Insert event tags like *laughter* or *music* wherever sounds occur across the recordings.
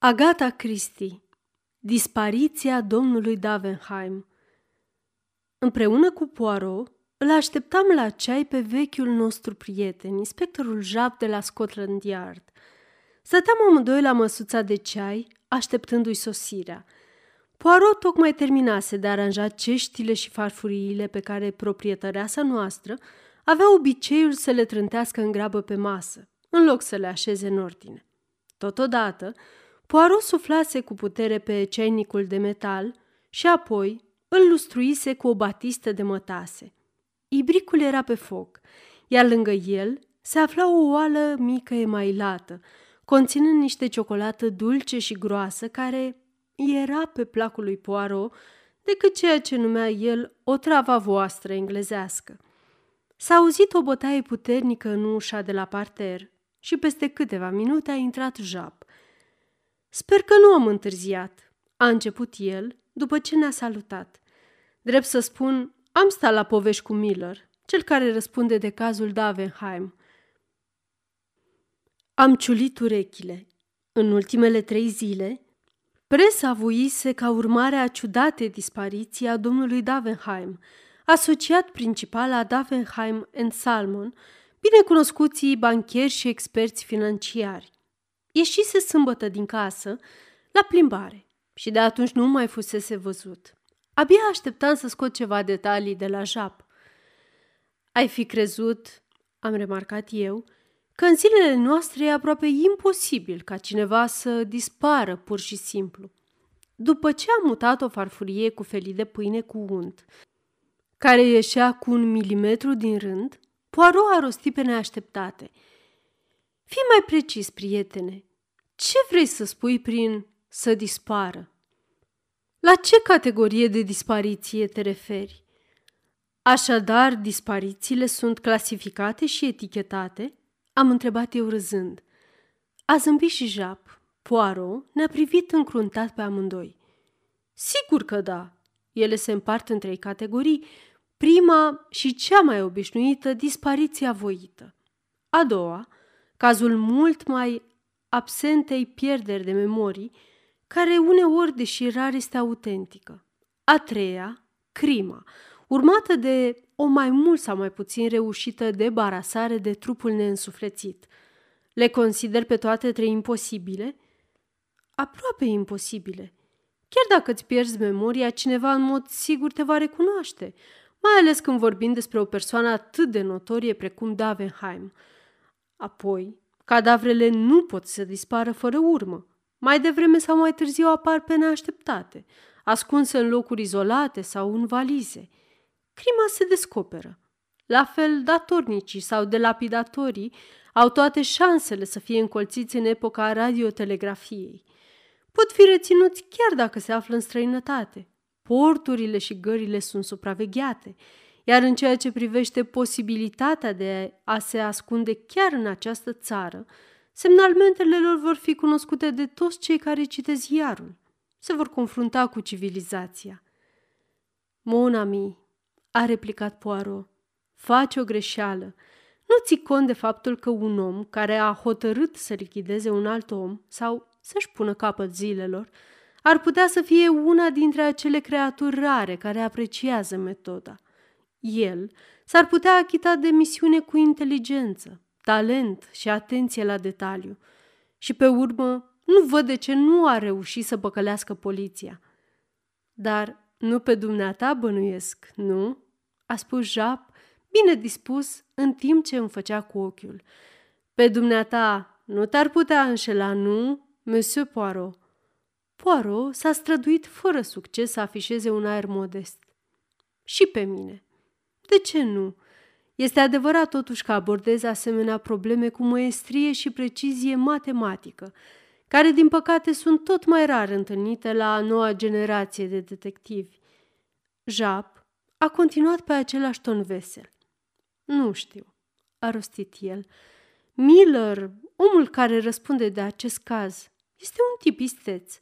Agata Christie Dispariția domnului Davenheim Împreună cu Poirot, îl așteptam la ceai pe vechiul nostru prieten, inspectorul Jap de la Scotland Yard. Stăteam amândoi la măsuța de ceai, așteptându-i sosirea. Poirot tocmai terminase de aranjat ceștile și farfuriile pe care proprietăreasa noastră avea obiceiul să le trântească în grabă pe masă, în loc să le așeze în ordine. Totodată, Poirot suflase cu putere pe ceainicul de metal și apoi îl lustruise cu o batistă de mătase. Ibricul era pe foc, iar lângă el se afla o oală mică emailată, conținând niște ciocolată dulce și groasă care era pe placul lui Poirot decât ceea ce numea el o trava voastră englezească. S-a auzit o bătaie puternică în ușa de la parter și peste câteva minute a intrat Jap. Sper că nu am întârziat, a început el după ce ne-a salutat. Drept să spun, am stat la povești cu Miller, cel care răspunde de cazul Davenheim. Am ciulit urechile. În ultimele trei zile, presa vuise ca urmare a ciudate dispariții a domnului Davenheim, asociat principal a Davenheim and Salmon, binecunoscuții banchieri și experți financiari. Ieșise sâmbătă din casă la plimbare și de atunci nu mai fusese văzut. Abia așteptam să scot ceva detalii de la Jap. Ai fi crezut, am remarcat eu, că în zilele noastre e aproape imposibil ca cineva să dispară pur și simplu. După ce am mutat o farfurie cu felii de pâine cu unt, care ieșea cu un milimetru din rând, Poirot a rostit pe neașteptate. Fii mai precis, prietene. Ce vrei să spui prin să dispară? La ce categorie de dispariție te referi? Așadar, disparițiile sunt clasificate și etichetate? Am întrebat eu râzând. A zâmbit și Jap. Poirot ne-a privit încruntat pe amândoi. Sigur că da. Ele se împart în trei categorii. Prima și cea mai obișnuită, dispariția voită. A doua, cazul mult mai absentei pierderi de memorii, care uneori, deși rar, este autentică. A treia, crima, urmată de o mai mult sau mai puțin reușită debarasare de trupul neînsuflețit. Le consider pe toate trei imposibile? Aproape imposibile. Chiar dacă îți pierzi memoria, cineva în mod sigur te va recunoaște, mai ales când vorbim despre o persoană atât de notorie precum Davenheim. Apoi, cadavrele nu pot să dispară fără urmă. Mai devreme sau mai târziu apar pe neașteptate, ascunse în locuri izolate sau în valize. Crima se descoperă. La fel, datornicii sau delapidatorii au toate șansele să fie încolțiți în epoca radiotelegrafiei. Pot fi reținuți chiar dacă se află în străinătate. Porturile și gările sunt supravegheate, iar în ceea ce privește posibilitatea de a se ascunde chiar în această țară, Semnalmentele lor vor fi cunoscute de toți cei care citesc iarul. Se vor confrunta cu civilizația. Mon ami, a replicat Poirot, faci o greșeală. Nu ții cont de faptul că un om care a hotărât să lichideze un alt om sau să-și pună capăt zilelor, ar putea să fie una dintre acele creaturi rare care apreciază metoda. El s-ar putea achita de misiune cu inteligență, talent și atenție la detaliu. Și pe urmă, nu văd de ce nu a reușit să păcălească poliția. Dar nu pe dumneata bănuiesc, nu? A spus Jap, bine dispus, în timp ce îmi făcea cu ochiul. Pe dumneata nu te-ar putea înșela, nu, Monsieur Poirot? Poirot s-a străduit fără succes să afișeze un aer modest. Și pe mine. De ce nu? Este adevărat totuși că abordez asemenea probleme cu măestrie și precizie matematică, care din păcate sunt tot mai rar întâlnite la noua generație de detectivi. Jap a continuat pe același ton vesel. Nu știu, a rostit el. Miller, omul care răspunde de acest caz, este un tip isteț.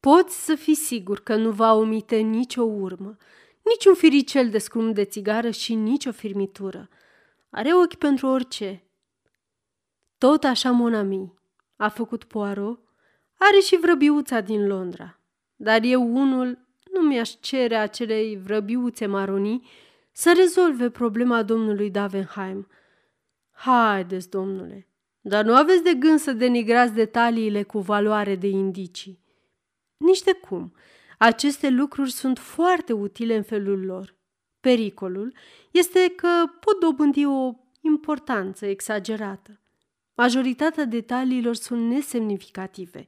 Poți să fii sigur că nu va omite nicio urmă nici un firicel de scrum de țigară și nici o firmitură. Are ochi pentru orice. Tot așa, Monami, a făcut Poirot, Are și vrăbiuța din Londra, dar eu unul nu mi-aș cere acelei vrăbiuțe maronii să rezolve problema domnului Davenheim. Haideți, domnule, dar nu aveți de gând să denigrați detaliile cu valoare de indicii. Nici de cum. Aceste lucruri sunt foarte utile în felul lor. Pericolul este că pot dobândi o importanță exagerată. Majoritatea detaliilor sunt nesemnificative.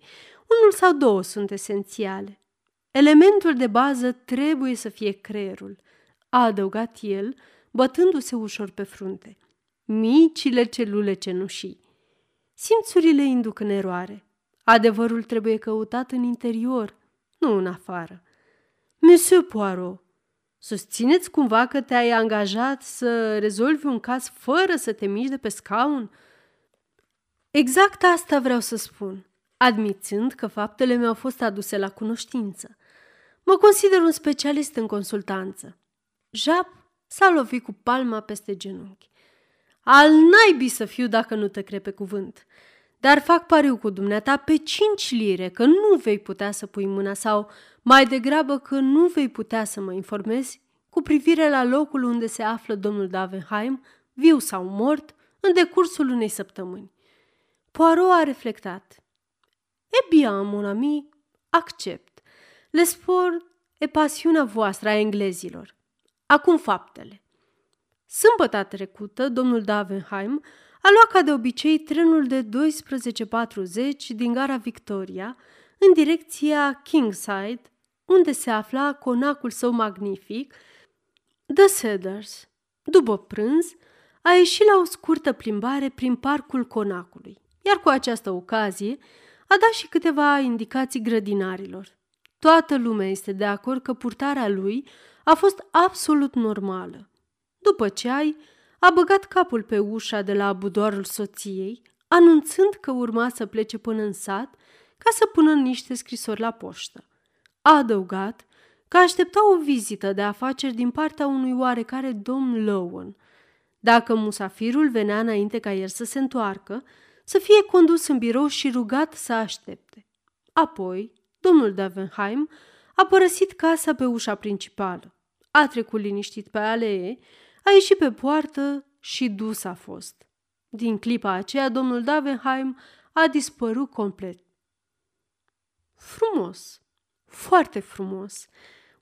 Unul sau două sunt esențiale. Elementul de bază trebuie să fie creierul, a adăugat el, bătându-se ușor pe frunte. Micile celule cenușii. Simțurile induc în eroare. Adevărul trebuie căutat în interior, nu în afară. Monsieur Poirot, susțineți cumva că te-ai angajat să rezolvi un caz fără să te miști de pe scaun? Exact asta vreau să spun, admițând că faptele mi-au fost aduse la cunoștință. Mă consider un specialist în consultanță. Jap s-a lovit cu palma peste genunchi. Al naibii să fiu dacă nu te cred pe cuvânt. Dar fac pariu cu dumneata pe cinci lire că nu vei putea să pui mâna sau mai degrabă că nu vei putea să mă informezi cu privire la locul unde se află domnul Davenheim, viu sau mort, în decursul unei săptămâni. Poirot a reflectat. E bien, mon ami, accept. Le spor e pasiunea voastră a englezilor. Acum faptele. Sâmbătă trecută, domnul Davenheim a luat ca de obicei trenul de 12.40 din gara Victoria în direcția Kingside, unde se afla conacul său magnific, The Cedars. După prânz, a ieșit la o scurtă plimbare prin parcul conacului, iar cu această ocazie a dat și câteva indicații grădinarilor. Toată lumea este de acord că purtarea lui a fost absolut normală. După ce ai, a băgat capul pe ușa de la budoarul soției, anunțând că urma să plece până în sat ca să pună niște scrisori la poștă. A adăugat că aștepta o vizită de afaceri din partea unui oarecare domn Lowen. Dacă musafirul venea înainte ca el să se întoarcă, să fie condus în birou și rugat să aștepte. Apoi, domnul Davenheim a părăsit casa pe ușa principală, a trecut liniștit pe alee a ieșit pe poartă și dus a fost. Din clipa aceea, domnul Davenheim a dispărut complet. Frumos, foarte frumos.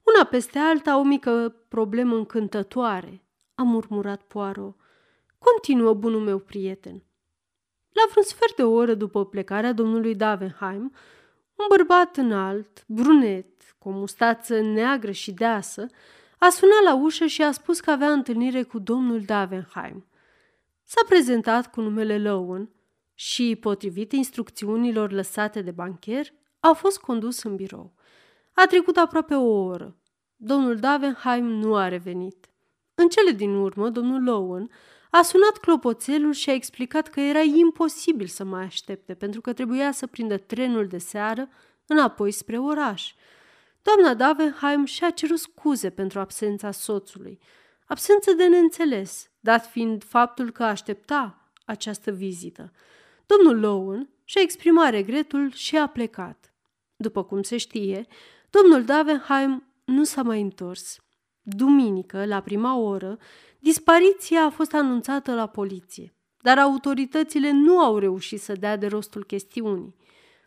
Una peste alta o mică problemă încântătoare, a murmurat Poirot. Continuă, bunul meu prieten. La vreun sfert de oră după plecarea domnului Davenheim, un bărbat înalt, brunet, cu o mustață neagră și deasă, a sunat la ușă și a spus că avea întâlnire cu domnul Davenheim. S-a prezentat cu numele Lowen și, potrivit instrucțiunilor lăsate de bancher, a fost condus în birou. A trecut aproape o oră. Domnul Davenheim nu a revenit. În cele din urmă, domnul Lowen a sunat clopoțelul și a explicat că era imposibil să mai aștepte pentru că trebuia să prindă trenul de seară înapoi spre oraș – Doamna Davenheim și-a cerut scuze pentru absența soțului, absență de neînțeles, dat fiind faptul că aștepta această vizită. Domnul Lowen și-a exprimat regretul și a plecat. După cum se știe, domnul Davenheim nu s-a mai întors. Duminică, la prima oră, dispariția a fost anunțată la poliție, dar autoritățile nu au reușit să dea de rostul chestiunii.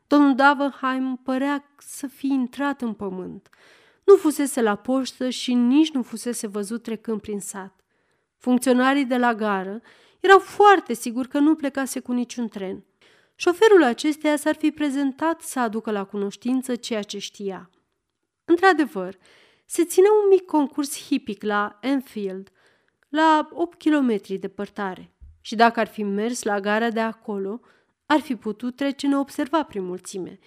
Domnul Davenheim părea să fi intrat în pământ. Nu fusese la poștă și nici nu fusese văzut trecând prin sat. Funcționarii de la gară erau foarte siguri că nu plecase cu niciun tren. Șoferul acesteia s-ar fi prezentat să aducă la cunoștință ceea ce știa. Într-adevăr, se ținea un mic concurs hipic la Enfield, la 8 kilometri departare. Și dacă ar fi mers la gara de acolo, ar fi putut trece neobservat prin mulțime,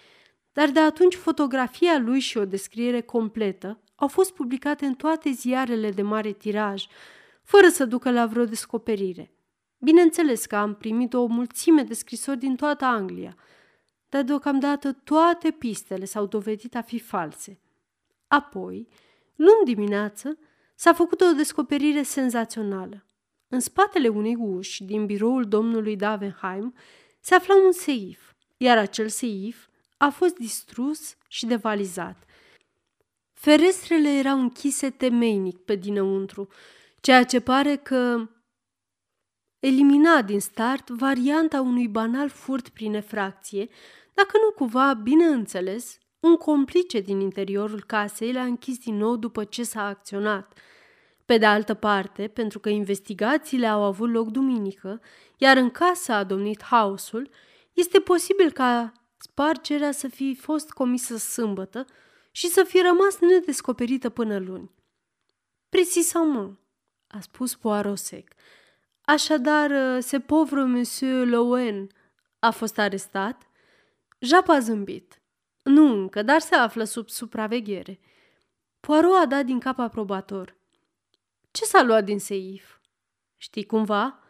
dar de atunci fotografia lui și o descriere completă au fost publicate în toate ziarele de mare tiraj, fără să ducă la vreo descoperire. Bineînțeles că am primit o mulțime de scrisori din toată Anglia, dar deocamdată toate pistele s-au dovedit a fi false. Apoi, luni dimineață, s-a făcut o descoperire senzațională. În spatele unei uși din biroul domnului Davenheim se afla un seif, iar acel seif a fost distrus și devalizat. Ferestrele erau închise temeinic pe dinăuntru, ceea ce pare că elimina din start varianta unui banal furt prin efracție, dacă nu cumva, bineînțeles, un complice din interiorul casei l-a închis din nou după ce s-a acționat. Pe de altă parte, pentru că investigațiile au avut loc duminică, iar în casa a domnit haosul, este posibil ca spargerea să fi fost comisă sâmbătă și să fi rămas nedescoperită până luni. Precisament, a spus Poirot sec. Așadar, se povru Monsieur Lowen a fost arestat? Jap a zâmbit. Nu încă, dar se află sub supraveghere. Poirot a dat din cap aprobator. Ce s-a luat din seif? Știi cumva?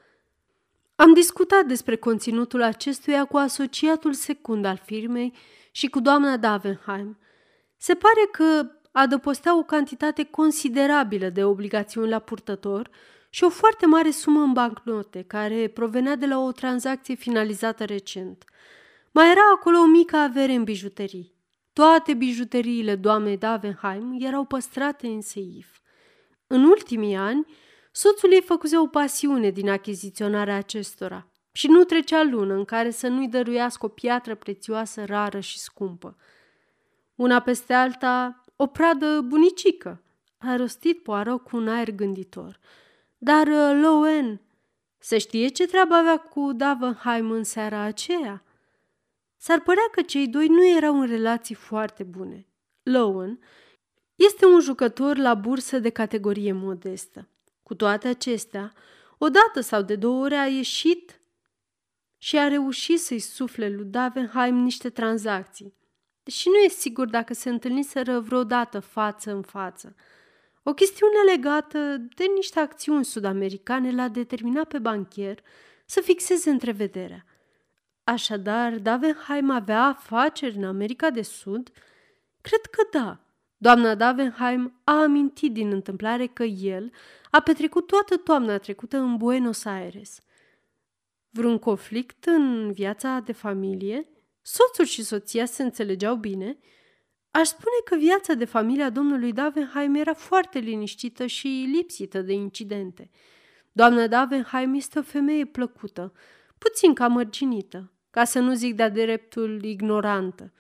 Am discutat despre conținutul acestuia cu asociatul secund al firmei și cu doamna Davenheim. Se pare că adăpostea o cantitate considerabilă de obligațiuni la purtător și o foarte mare sumă în bancnote, care provenea de la o tranzacție finalizată recent. Mai era acolo o mică avere în bijuterii. Toate bijuteriile doamnei Davenheim erau păstrate în seif. În ultimii ani, soțul ei făcuse o pasiune din achiziționarea acestora și nu trecea lună în care să nu-i dăruiască o piatră prețioasă, rară și scumpă. Una peste alta, o pradă bunicică, a rostit Poirot cu un aer gânditor. Dar uh, Lowen, se știe ce treabă avea cu Davenheim în seara aceea? S-ar părea că cei doi nu erau în relații foarte bune. Lowen este un jucător la bursă de categorie modestă. Cu toate acestea, o dată sau de două ori a ieșit și a reușit să-i sufle lui Davenheim niște tranzacții, deși nu e sigur dacă se întâlniseră vreodată față în față. O chestiune legată de niște acțiuni sud-americane l-a determinat pe banchier să fixeze întrevederea. Așadar, Davenheim avea afaceri în America de Sud? Cred că da. Doamna Davenheim a amintit din întâmplare că el a petrecut toată toamna trecută în Buenos Aires. Vreun conflict în viața de familie? Soțul și soția se înțelegeau bine? Aș spune că viața de familie a domnului Davenheim era foarte liniștită și lipsită de incidente. Doamna Davenheim este o femeie plăcută, puțin cam mărginită, ca să nu zic de-a dreptul ignorantă.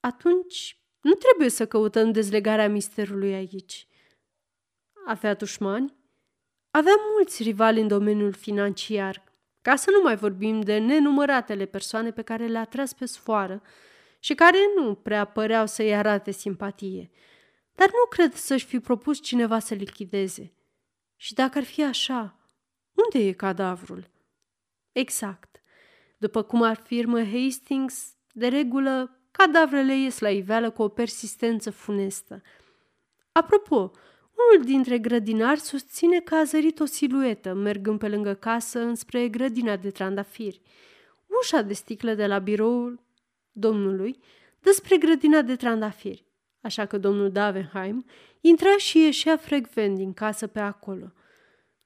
Atunci nu trebuie să căutăm dezlegarea misterului aici. Avea dușmani? Avea mulți rivali în domeniul financiar, ca să nu mai vorbim de nenumăratele persoane pe care le-a tras pe sfoară și care nu prea păreau să-i arate simpatie. Dar nu cred să-și fi propus cineva să lichideze. Și dacă ar fi așa, unde e cadavrul? Exact. După cum afirmă Hastings, de regulă, cadavrele ies la iveală cu o persistență funestă. Apropo, unul dintre grădinari susține că a zărit o siluetă mergând pe lângă casă înspre grădina de trandafiri. Ușa de sticlă de la biroul domnului dă spre grădina de trandafiri, așa că domnul Davenheim intra și ieșea frecvent din casă pe acolo.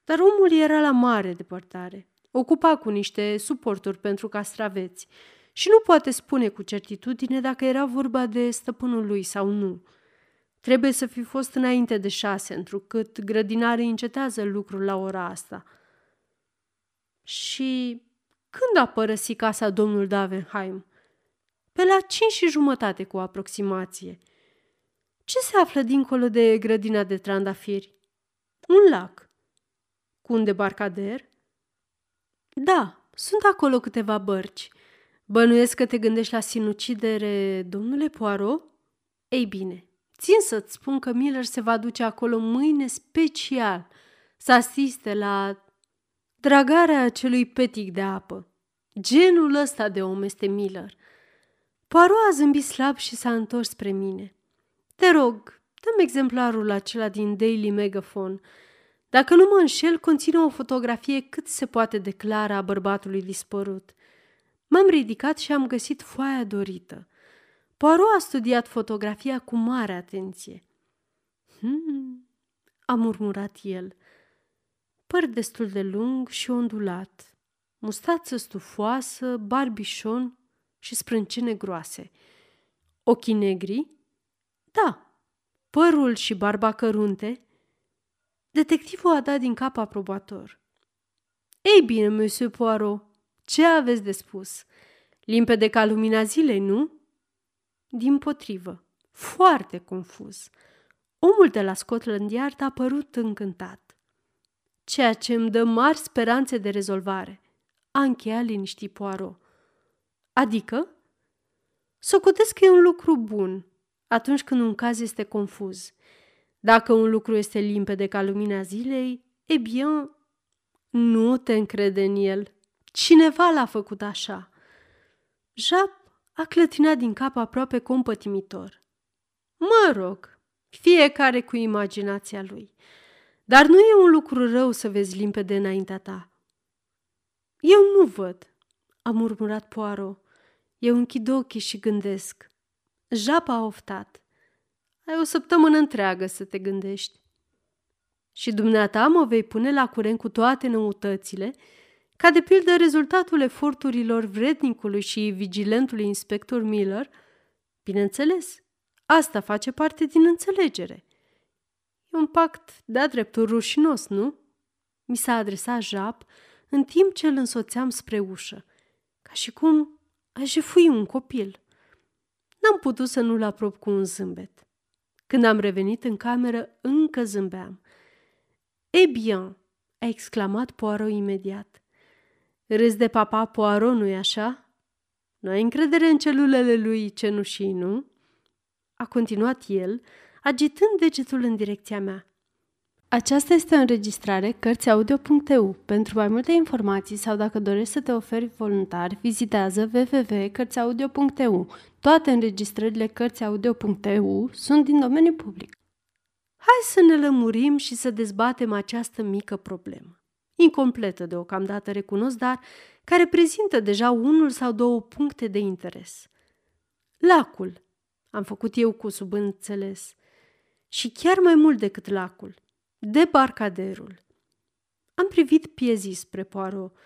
Dar omul era la mare depărtare, ocupa cu niște suporturi pentru castraveți și nu poate spune cu certitudine dacă era vorba de stăpânul lui sau nu. Trebuie să fi fost înainte de șase, întrucât grădinarii încetează lucrul la ora asta. Și când a părăsit casa domnul Davenheim? Pe la cinci și jumătate cu aproximație. Ce se află dincolo de grădina de trandafiri? Un lac. Cu un debarcader? Da, sunt acolo câteva bărci – Bănuiesc că te gândești la sinucidere, domnule Poirot? Ei bine, țin să-ți spun că Miller se va duce acolo mâine special să asiste la dragarea acelui petic de apă. Genul ăsta de om este Miller. Poirot a zâmbit slab și s-a întors spre mine. Te rog, dăm exemplarul acela din Daily Megaphone. Dacă nu mă înșel, conține o fotografie cât se poate declara a bărbatului dispărut – M-am ridicat și am găsit foaia dorită. Poirot a studiat fotografia cu mare atenție. Hmm, a murmurat el. Păr destul de lung și ondulat, mustață stufoasă, barbișon, și sprâncene groase. Ochii negri? Da. Părul și barba cărunte? Detectivul a dat din cap aprobator. Ei bine, Monsieur Poirot, ce aveți de spus? Limpede ca lumina zilei, nu? Din potrivă, foarte confuz. Omul de la Scotland Yard a părut încântat. Ceea ce îmi dă mari speranțe de rezolvare, a încheiat liniștit Poirot. Adică? Socotesc că e un lucru bun atunci când un caz este confuz. Dacă un lucru este limpede ca lumina zilei, e bine, nu te încrede în el. Cineva l-a făcut așa. Jap a clătinat din cap aproape compătimitor. Mă rog, fiecare cu imaginația lui. Dar nu e un lucru rău să vezi limpede înaintea ta. Eu nu văd, a murmurat Poirot. Eu închid ochii și gândesc. Japa a oftat. Ai o săptămână întreagă să te gândești. Și dumneata mă vei pune la curent cu toate noutățile, ca de pildă rezultatul eforturilor vrednicului și vigilentului inspector Miller? Bineînțeles, asta face parte din înțelegere. E un pact de-a dreptul rușinos, nu? Mi s-a adresat Jap în timp ce îl însoțeam spre ușă, ca și cum aș jefui un copil. N-am putut să nu-l aprob cu un zâmbet. Când am revenit în cameră, încă zâmbeam. E bien, a exclamat Poirot imediat. Râs de papa Poirot, nu-i așa? Nu ai încredere în celulele lui cenușii, nu? A continuat el, agitând degetul în direcția mea. Aceasta este o înregistrare Cărțiaudio.eu. Pentru mai multe informații sau dacă dorești să te oferi voluntar, vizitează www.cărțiaudio.eu. Toate înregistrările Cărțiaudio.eu sunt din domeniu public. Hai să ne lămurim și să dezbatem această mică problemă. Incompletă deocamdată, recunosc, dar care prezintă deja unul sau două puncte de interes. Lacul. Am făcut eu cu subînțeles. Și chiar mai mult decât lacul – Debarcaderul. Am privit piezii spre Poirot.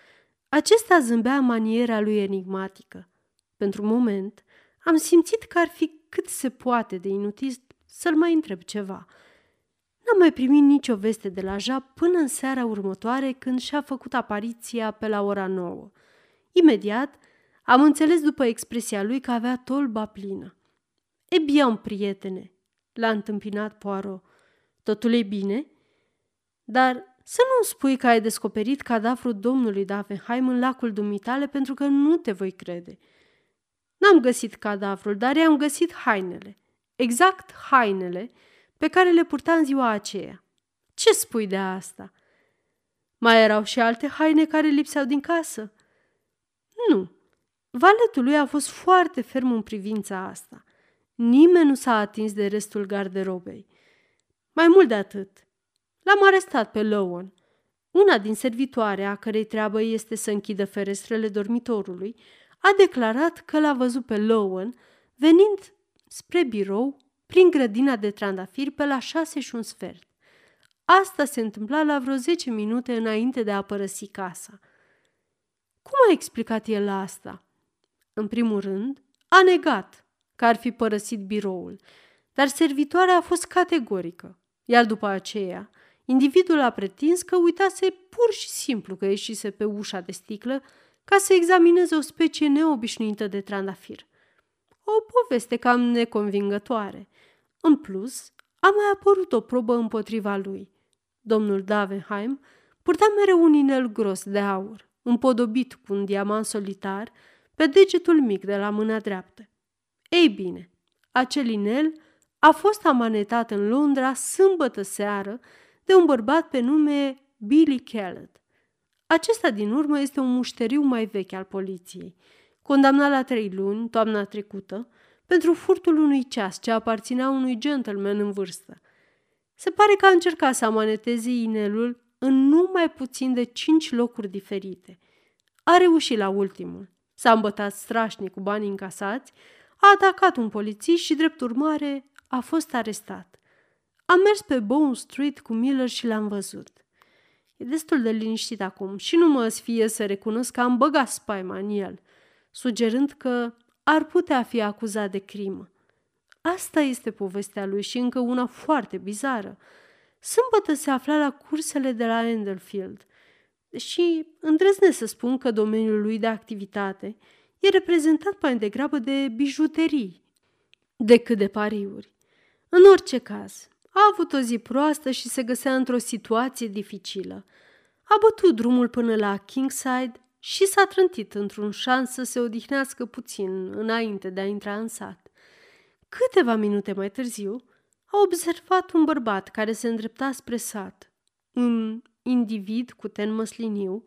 Acesta zâmbea maniera lui enigmatică. Pentru un moment, am simțit că ar fi cât se poate de inutil să-l mai întreb ceva. N-am mai primit nicio veste de la Ja până în seara următoare când și-a făcut apariția pe la ora nouă. Imediat am înțeles după expresia lui că avea tolba plină. E bine, prietene, l-a întâmpinat Poirot. Totul e bine?" Dar să nu spui că ai descoperit cadavrul domnului Davenheim în lacul dumitale pentru că nu te voi crede. N-am găsit cadavrul, dar i-am găsit hainele. Exact hainele pe care le purta în ziua aceea. Ce spui de asta? Mai erau și alte haine care lipseau din casă? Nu. Valetul lui a fost foarte ferm în privința asta. Nimeni nu s-a atins de restul garderobei. Mai mult de atât, L-am arestat pe Lowen. Una din servitoare, a cărei treabă este să închidă ferestrele dormitorului, a declarat că l-a văzut pe Lowen venind spre birou prin grădina de trandafiri pe la șase și un sfert. Asta se întâmpla la vreo zece minute înainte de a părăsi casa. Cum a explicat el asta? În primul rând, a negat că ar fi părăsit biroul, dar servitoarea a fost categorică, iar după aceea Individul a pretins că uitase pur și simplu că ieșise pe ușa de sticlă ca să examineze o specie neobișnuită de trandafir. O poveste cam neconvingătoare. În plus, a mai apărut o probă împotriva lui. Domnul Davenheim purta mereu un inel gros de aur, împodobit cu un diamant solitar, pe degetul mic de la mâna dreaptă. Ei bine, acel inel a fost amanetat în Londra sâmbătă seară de un bărbat pe nume Billy Kellett. Acesta din urmă este un mușteriu mai vechi al poliției, condamnat la trei luni, toamna trecută, pentru furtul unui ceas ce aparținea unui gentleman în vârstă. Se pare că a încercat să amaneteze inelul în nu mai puțin de cinci locuri diferite. A reușit la ultimul. S-a îmbătat strașnic cu banii încasați, a atacat un polițist și, drept urmare, a fost arestat. Am mers pe Bone Street cu Miller și l-am văzut. E destul de liniștit acum și nu mă fie să recunosc că am băgat spaima în el, sugerând că ar putea fi acuzat de crimă. Asta este povestea lui și încă una foarte bizară. Sâmbătă se afla la cursele de la Enderfield și îndrăznesc să spun că domeniul lui de activitate e reprezentat mai degrabă de bijuterii decât de pariuri. În orice caz, a avut o zi proastă și se găsea într-o situație dificilă. A bătut drumul până la Kingside și s-a trântit într-un șans să se odihnească puțin înainte de a intra în sat. Câteva minute mai târziu, a observat un bărbat care se îndrepta spre sat. Un individ cu ten măsliniu,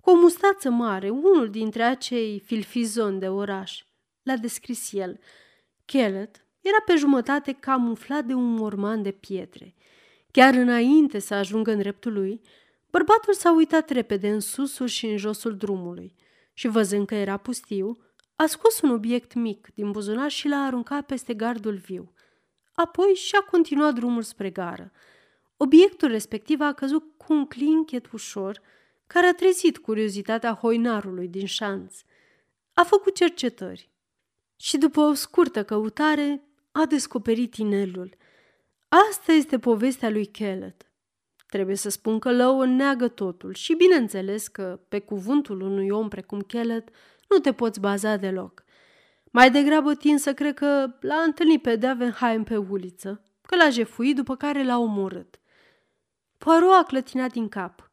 cu o mustață mare, unul dintre acei filfizoni de oraș. L-a descris el. Kellet era pe jumătate camuflat de un morman de pietre. Chiar înainte să ajungă în dreptul lui, bărbatul s-a uitat repede în susul și în josul drumului și, văzând că era pustiu, a scos un obiect mic din buzunar și l-a aruncat peste gardul viu. Apoi și-a continuat drumul spre gară. Obiectul respectiv a căzut cu un clinchet ușor, care a trezit curiozitatea hoinarului din șanț. A făcut cercetări și după o scurtă căutare a descoperit inelul. Asta este povestea lui Kellet. Trebuie să spun că Lău neagă totul și bineînțeles că, pe cuvântul unui om precum Kellet, nu te poți baza deloc. Mai degrabă tin să cred că l-a întâlnit pe Davenheim pe uliță, că l-a jefuit după care l-a omorât. Poirot a clătinat din cap.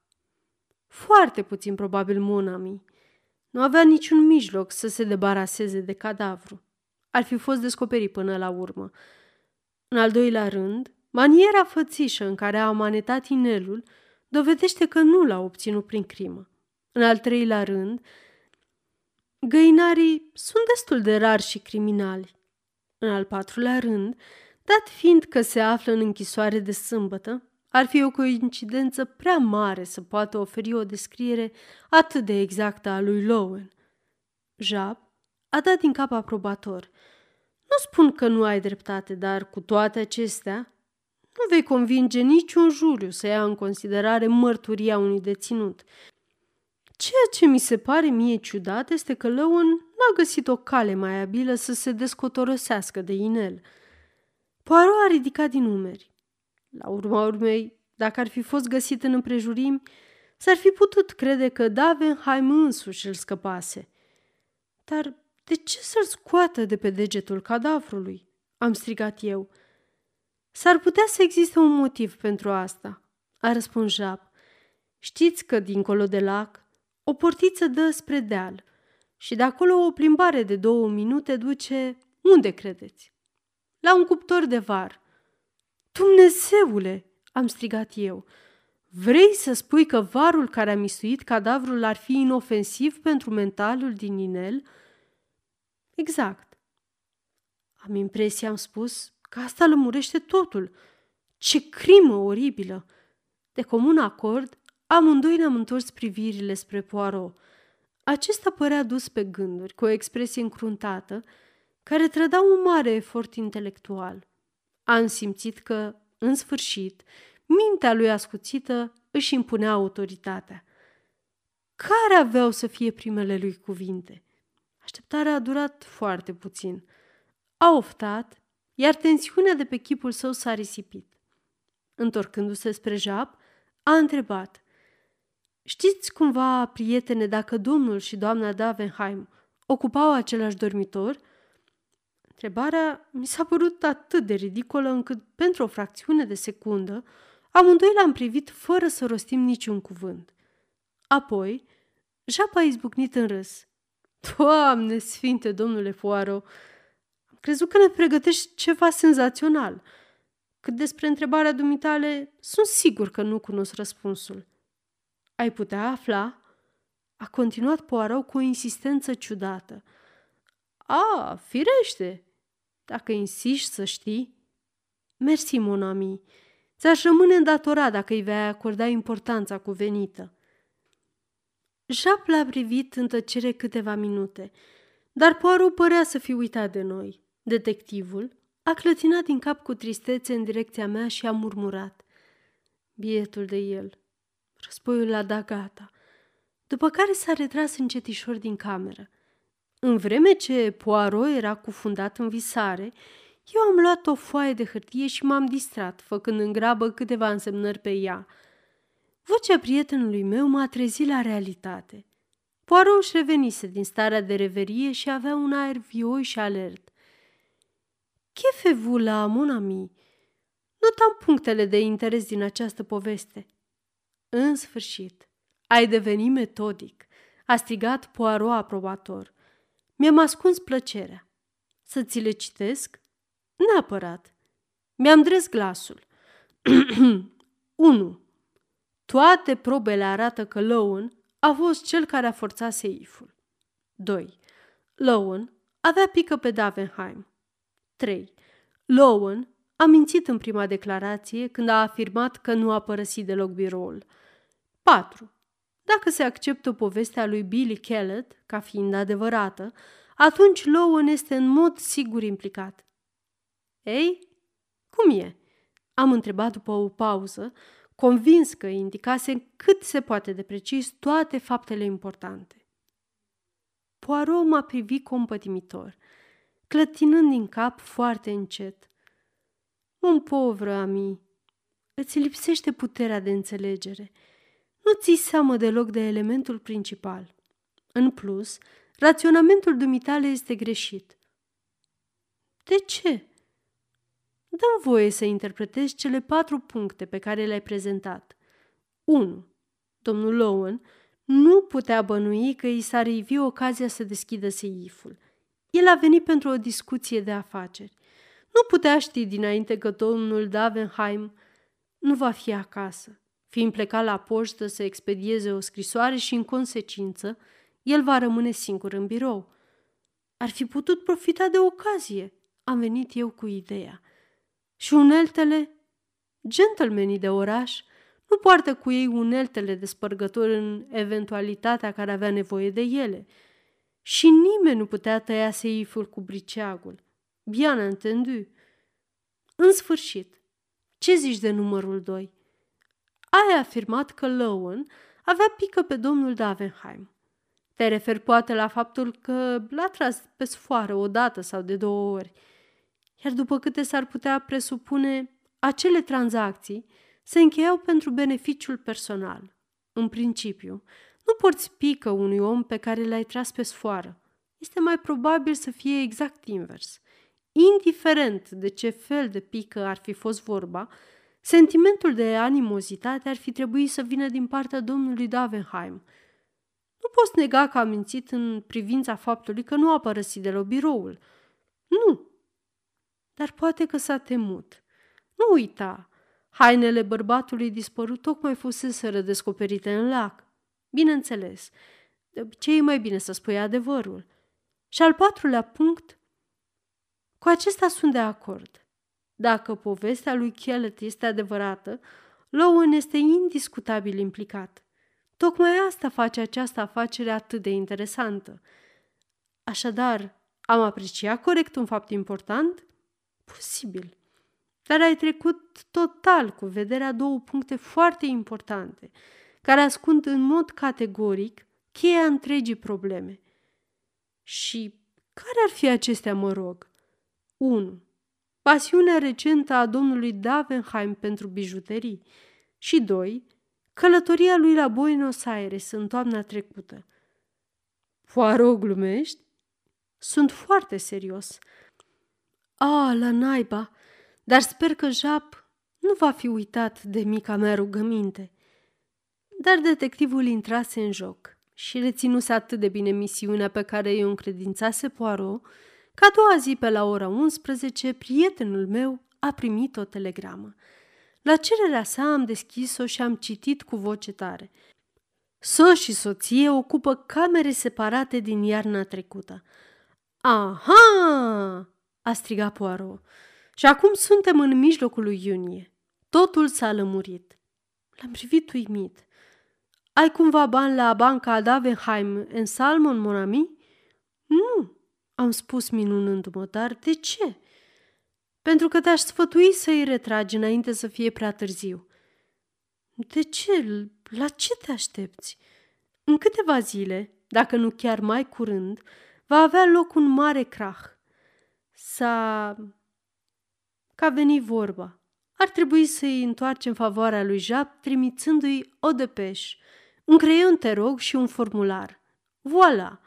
Foarte puțin probabil Monami. Nu avea niciun mijloc să se debaraseze de cadavru. Ar fi fost descoperit până la urmă. În al doilea rând, maniera fățișă în care a amanetat inelul dovedește că nu l-a obținut prin crimă. În al treilea rând, găinarii sunt destul de rari și criminali. În al patrulea rând, dat fiind că se află în închisoare de sâmbătă, ar fi o coincidență prea mare să poată oferi o descriere atât de exactă a lui Lowen. Jab a dat din cap aprobator. Nu spun că nu ai dreptate, dar cu toate acestea, nu vei convinge niciun juriu să ia în considerare mărturia unui deținut. Ceea ce mi se pare mie ciudat este că Lowen n-a găsit o cale mai abilă să se descotorosească de inel. Poirot a ridicat din umeri. La urma urmei, dacă ar fi fost găsit în împrejurimi, s-ar fi putut crede că Davenheim însuși îl scăpase. Dar de ce să-l scoată de pe degetul cadavrului? Am strigat eu. S-ar putea să existe un motiv pentru asta, a răspuns Jap. Știți că, dincolo de lac, o portiță dă spre deal și de acolo o plimbare de două minute duce, unde credeți? La un cuptor de var. Dumnezeule, am strigat eu. Vrei să spui că varul care a mistuit cadavrul ar fi inofensiv pentru mentalul din inel? Exact. Am impresia, am spus, că asta lămurește totul. Ce crimă oribilă! De comun acord, amândoi ne-am întors privirile spre Poirot. Acesta părea dus pe gânduri, cu o expresie încruntată, care trăda un mare efort intelectual. Am simțit că, în sfârșit, mintea lui ascuțită își impunea autoritatea. Care aveau să fie primele lui cuvinte? Așteptarea a durat foarte puțin. A oftat, iar tensiunea de pe chipul său s-a risipit. Întorcându-se spre Jap, a întrebat. Știți cumva, prietene, dacă domnul și doamna Davenheim ocupau același dormitor? Întrebarea mi s-a părut atât de ridicolă încât, pentru o fracțiune de secundă, amândoi l-am privit fără să rostim niciun cuvânt. Apoi, Japa a izbucnit în râs. Doamne sfinte, domnule Poirot, am crezut că ne pregătești ceva senzațional. Cât despre întrebarea dumitale, sunt sigur că nu cunosc răspunsul. Ai putea afla? A continuat Poirot cu o insistență ciudată. A, firește! Dacă insiști să știi. Mersi, Monami. Ți-aș rămâne îndatorat dacă îi vei acorda importanța cuvenită. Jap l-a privit în tăcere câteva minute, dar Poirot părea să fi uitat de noi. Detectivul a clătinat din cap cu tristețe în direcția mea și a murmurat. Bietul de el. Războiul l-a dat gata. După care s-a retras încetișor din cameră. În vreme ce Poirot era cufundat în visare, eu am luat o foaie de hârtie și m-am distrat, făcând în grabă câteva însemnări pe ea. Vocea prietenului meu m-a trezit la realitate. Poirot își revenise din starea de reverie și avea un aer vioi și alert. Chefevu la mon ami. Notam punctele de interes din această poveste. În sfârșit, ai devenit metodic, a strigat Poirot aprobator. Mi-am ascuns plăcerea. Să ți le citesc? Neapărat. Mi-am dres glasul. *clears throat* 1. Toate probele arată că Lowen a fost cel care a forțat seiful. 2. Lowen avea pică pe Davenheim. 3. Lowen a mințit în prima declarație când a afirmat că nu a părăsit deloc biroul. 4. Dacă se acceptă povestea lui Billy Kellett ca fiind adevărată, atunci Lowen este în mod sigur implicat. Ei, cum e? Am întrebat după o pauză, convins că indicase cât se poate de precis toate faptele importante. Poirot m-a privit compătimitor, clătinând din cap foarte încet. Un povră, ami, îți lipsește puterea de înțelegere. Nu ți seamă deloc de elementul principal. În plus, raționamentul dumitale este greșit. De ce? Dăm voie să interpretezi cele patru puncte pe care le-ai prezentat. 1. Domnul Lowen nu putea bănui că i s-ar ivi ocazia să deschidă seiful. El a venit pentru o discuție de afaceri. Nu putea ști dinainte că domnul Davenheim nu va fi acasă, fiind plecat la poștă să expedieze o scrisoare și, în consecință, el va rămâne singur în birou. Ar fi putut profita de ocazie. Am venit eu cu ideea. Și uneltele? Gentlemanii de oraș nu poartă cu ei uneltele de spărgători în eventualitatea care avea nevoie de ele. Și nimeni nu putea tăia seiful cu briceagul. Bien entendu. În sfârșit, ce zici de numărul 2? Ai afirmat că Lowen avea pică pe domnul Davenheim. Te referi poate la faptul că l-a tras pe sfoară o dată sau de două ori – iar după câte s-ar putea presupune, acele tranzacții se încheiau pentru beneficiul personal. În principiu, nu porți pică unui om pe care l-ai tras pe sfoară. Este mai probabil să fie exact invers. Indiferent de ce fel de pică ar fi fost vorba, sentimentul de animozitate ar fi trebuit să vină din partea domnului Davenheim. Nu poți nega că a mințit în privința faptului că nu a părăsit de la biroul. Nu, dar poate că s-a temut. Nu uita, hainele bărbatului dispărut tocmai fusese descoperite în lac. Bineînțeles, de obicei e mai bine să spui adevărul. Și al patrulea punct, cu acesta sunt de acord. Dacă povestea lui Kellet este adevărată, Lowen este indiscutabil implicat. Tocmai asta face această afacere atât de interesantă. Așadar, am apreciat corect un fapt important? Posibil. Dar ai trecut total cu vederea două puncte foarte importante, care ascund în mod categoric cheia întregii probleme. Și care ar fi acestea, mă rog? 1. Pasiunea recentă a domnului Davenheim pentru bijuterii și 2. Călătoria lui la Buenos Aires în toamna trecută. Poirot glumești? Sunt foarte serios. A, la naiba! Dar sper că Jap nu va fi uitat de mica mea rugăminte. Dar detectivul intrase în joc și reținuse atât de bine misiunea pe care i-o încredințase Poirot, că a doua zi pe la ora 11, prietenul meu a primit o telegramă. La cererea sa am deschis-o și am citit cu voce tare. Soț și soție ocupă camere separate din iarna trecută. Aha! a strigat Poirot. Și acum suntem în mijlocul lui iunie. Totul s-a lămurit. L-am privit uimit. Ai cumva bani la banca Davenheim în Salmon, Monami? Nu, am spus minunându-mă, dar de ce? Pentru că te-aș sfătui să-i retragi înainte să fie prea târziu. De ce? La ce te aștepți? În câteva zile, dacă nu chiar mai curând, va avea loc un mare crah. S-a... Ca veni vorba. Ar trebui să-i întoarcem favoarea lui Jap trimițându-i o depeș, un creion, te rog, și un formular. Voila!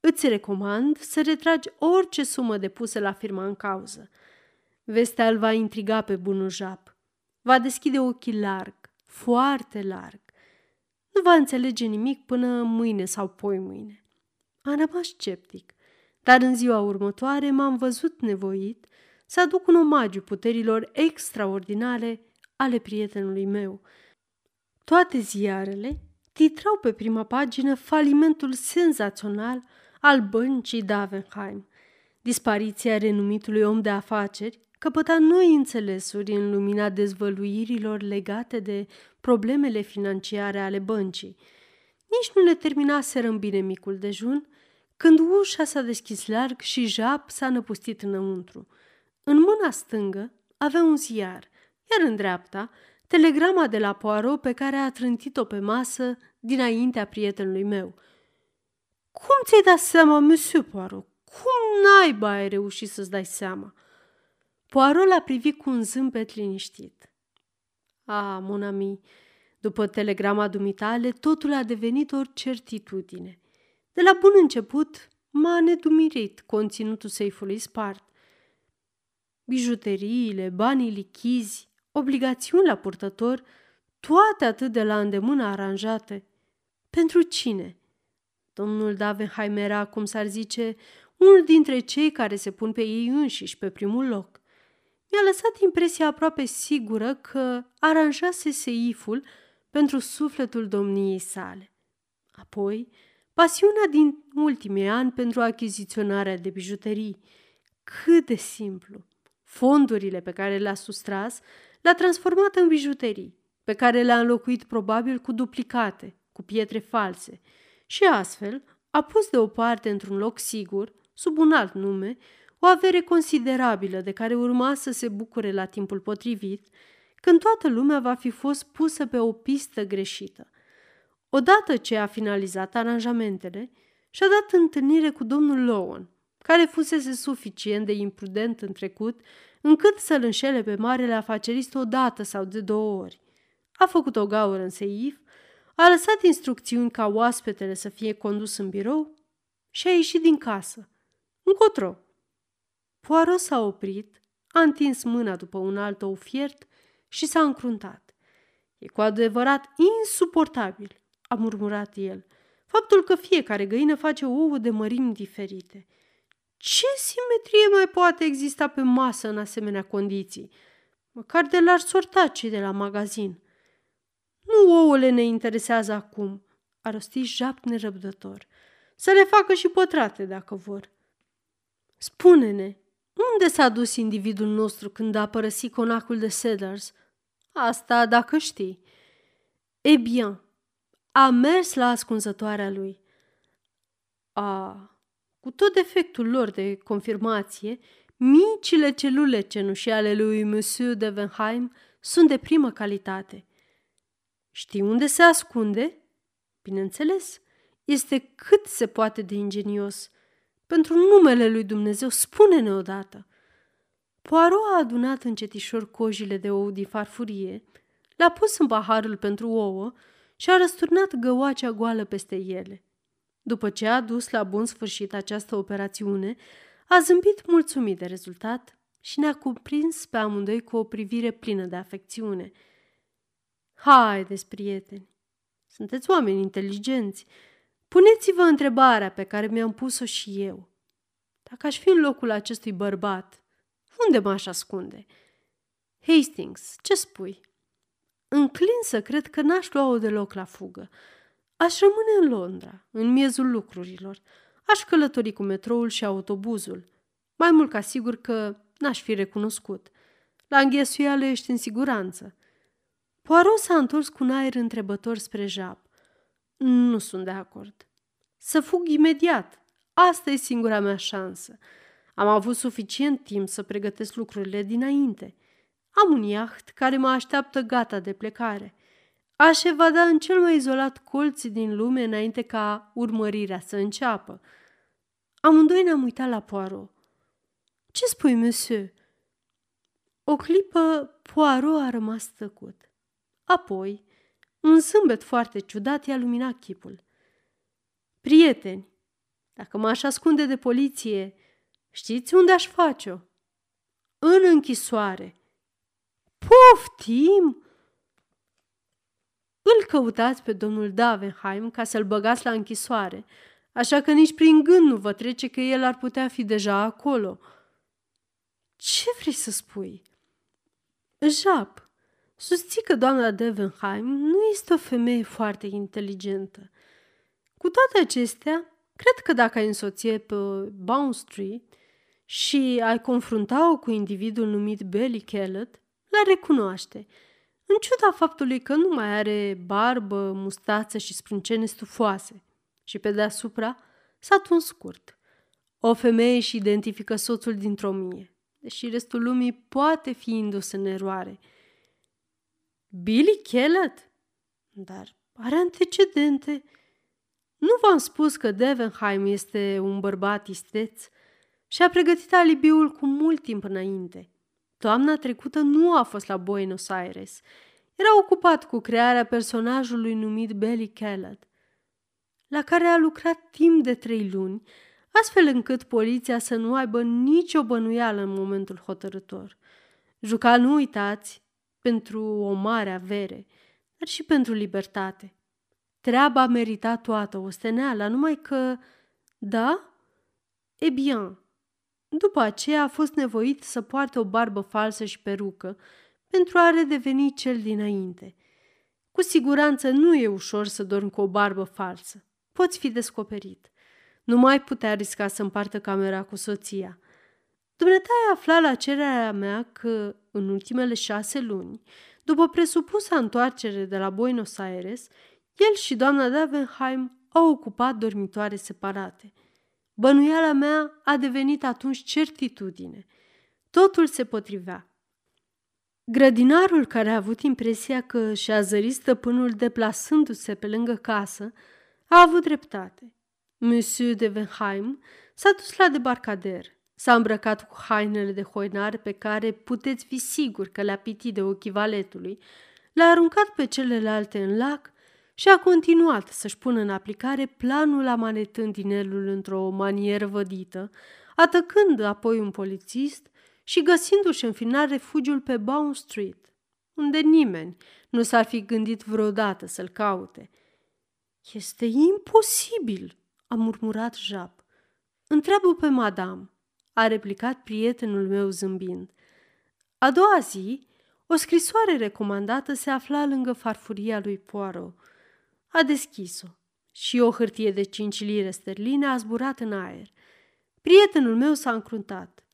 Îți recomand să retragi orice sumă depusă la firma în cauză. Vestea îl va intriga pe bunul Jap. Va deschide ochii larg, foarte larg. Nu va înțelege nimic până mâine sau poi mâine. Am rămas sceptic, dar în ziua următoare m-am văzut nevoit să aduc un omagiu puterilor extraordinare ale prietenului meu. Toate ziarele titrau pe prima pagină falimentul senzațional al băncii Davenheim, dispariția renumitului om de afaceri, căpăta noi înțelesuri în lumina dezvăluirilor legate de problemele financiare ale băncii. Nici nu le terminaseră în bine micul dejun, când ușa s-a deschis larg și Jap s-a năpustit înăuntru. În mâna stângă avea un ziar, iar în dreapta telegrama de la Poirot pe care a trântit-o pe masă dinaintea prietenului meu. Cum ți-ai dat seama, monsieur Poirot? Cum naiba ai reușit să-ți dai seama?" Poirot l-a privit cu un zâmbet liniștit. A, mon ami, după telegrama dumitale, totul a devenit o certitudine. De la bun început m-a nedumirit conținutul seifului spart. Bijuteriile, banii lichizi, obligațiuni la purtător, toate atât de la îndemână aranjate. Pentru cine? Domnul Davenheim era, cum s-ar zice, unul dintre cei care se pun pe ei înșiși pe primul loc. Mi-a lăsat impresia aproape sigură că aranjase seiful pentru sufletul domniei sale. Apoi, pasiunea din ultimii ani pentru achiziționarea de bijuterii. Cât de simplu! Fondurile pe care le-a sustras le-a transformat în bijuterii, pe care le-a înlocuit probabil cu duplicate, cu pietre false, și astfel a pus deoparte într-un loc sigur, sub un alt nume, o avere considerabilă de care urma să se bucure la timpul potrivit, când toată lumea va fi fost pusă pe o pistă greșită. Odată ce a finalizat aranjamentele, și-a dat întâlnire cu domnul Lowen, care fusese suficient de imprudent în trecut încât să-l înșele pe marele afacerist o dată sau de două ori. A făcut o gaură în seif, a lăsat instrucțiuni ca oaspetele să fie condus în birou și a ieșit din casă. Încotro. Poirot s-a oprit, a întins mâna după un alt ou fiert și s-a încruntat. E cu adevărat insuportabil, a murmurat el, faptul că fiecare găină face ouă de mărimi diferite. Ce simetrie mai poate exista pe masă în asemenea condiții? Măcar de l-ar sorta cei de la magazin. Nu ouăle ne interesează acum, a rostit Jap nerăbdător. Să le facă și pătrate dacă vor. Spune-ne, unde s-a dus individul nostru când a părăsit conacul de Cedars? Asta dacă știi. E bine, a mers la ascunzătoarea lui. A, cu tot defectul lor de confirmație, micile celule cenușii ale lui Monsieur de Venheim sunt de primă calitate. Știi unde se ascunde? Bineînțeles, este cât se poate de ingenios. Pentru numele lui Dumnezeu, spune-ne odată. Poirot a adunat încetișor cojile de ou din farfurie, le-a pus în paharul pentru ouă și a răsturnat găoacea goală peste ele. După ce a dus la bun sfârșit această operațiune, a zâmbit mulțumit de rezultat și ne-a cuprins pe amândoi cu o privire plină de afecțiune. Haideți, prieteni! Sunteți oameni inteligenți. Puneți-vă întrebarea pe care mi-am pus-o și eu. Dacă aș fi în locul acestui bărbat, unde m-aș ascunde? Hastings, ce spui? Înclin să cred că n-aș lua-o deloc la fugă. Aș rămâne în Londra, în miezul lucrurilor. Aș călători cu metroul și autobuzul. Mai mult ca sigur că n-aș fi recunoscut. La înghesuială ești în siguranță. Poirot s-a întors cu un aer întrebător spre Jap. Nu sunt de acord. Să fug imediat. Asta e singura mea șansă. Am avut suficient timp să pregătesc lucrurile dinainte. Am un iaht care mă așteaptă gata de plecare. Aș evada în cel mai izolat colț din lume înainte ca urmărirea să înceapă. Amândoi ne-am uitat la Poirot. Ce spui, monsieur?" O clipă, Poirot a rămas tăcut. Apoi, un zâmbet foarte ciudat i-a luminat chipul. Prieteni, dacă m-aș ascunde de poliție, știți unde aș face-o? În închisoare. Poftim! Îl căutați pe domnul Davenheim ca să-l băgați la închisoare, așa că nici prin gând nu vă trece că el ar putea fi deja acolo. Ce vrei să spui? Jap, susții că doamna Devenheim nu este o femeie foarte inteligentă. Cu toate acestea, cred că dacă ai însoție pe Bound Street și ai confrunta-o cu individul numit Belly Kellett, l-ar recunoaște, în ciuda faptului că nu mai are barbă, mustață și sprâncene stufoase și pe deasupra s-a tuns scurt. O femeie și identifică soțul dintr-o mie, deși restul lumii poate fi indus în eroare. Billy Kellett? Dar are antecedente. Nu v-am spus că Devenheim este un bărbat isteț și a pregătit alibiul cu mult timp înainte. Toamna trecută nu a fost la Buenos Aires. Era ocupat cu crearea personajului numit Belly Kellett, la care a lucrat timp de trei luni, astfel încât poliția să nu aibă nicio bănuială în momentul hotărător. Juca, nu uitați, pentru o mare avere, dar și pentru libertate. Treaba merita toată osteneala, numai că, da? E bine, după aceea a fost nevoit să poarte o barbă falsă și perucă pentru a redeveni cel dinainte. Cu siguranță nu e ușor să dormi cu o barbă falsă. Poți fi descoperit. Nu mai putea risca să împartă camera cu soția. Dumneata ai aflat la cererea mea că, în ultimele șase luni, după presupusa întoarcere de la Buenos Aires, el și doamna Davenheim au ocupat dormitoare separate. Bănuiala mea a devenit atunci certitudine. Totul se potrivea. Grădinarul, care a avut impresia că și-a zărit stăpânul deplasându-se pe lângă casă, a avut dreptate. Monsieur de Venheim s-a dus la debarcader, s-a îmbrăcat cu hainele de hoinar pe care puteți fi sigur că le-a pitit de ochii valetului, le-a aruncat pe celelalte în lac și a continuat să-și pună în aplicare planul amanetând dinelul într-o manieră vădită, atăcând apoi un polițist și găsindu-și în final refugiul pe Bound Street, unde nimeni nu s-ar fi gândit vreodată să-l caute. Este imposibil, a murmurat Jap. Întreabă pe madame, a replicat prietenul meu zâmbind. A doua zi, o scrisoare recomandată se afla lângă farfuria lui Poirot. A deschis-o și o hârtie de cinci lire sterline a zburat în aer. Prietenul meu s-a încruntat.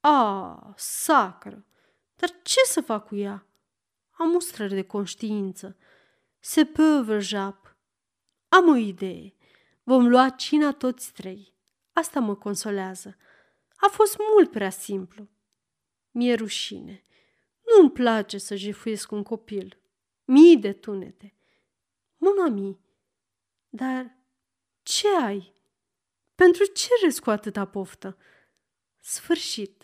A, sacră! Dar ce să fac cu ea? Am mustrări de conștiință. Se păvă, Jap. Am o idee. Vom lua cina toți trei. Asta mă consolează. A fost mult prea simplu. Mi-e rușine. Nu-mi place să jefuiesc un copil. Mii de tunete. Monami, dar ce ai? Pentru ce râzi cu atâta poftă? Sfârșit.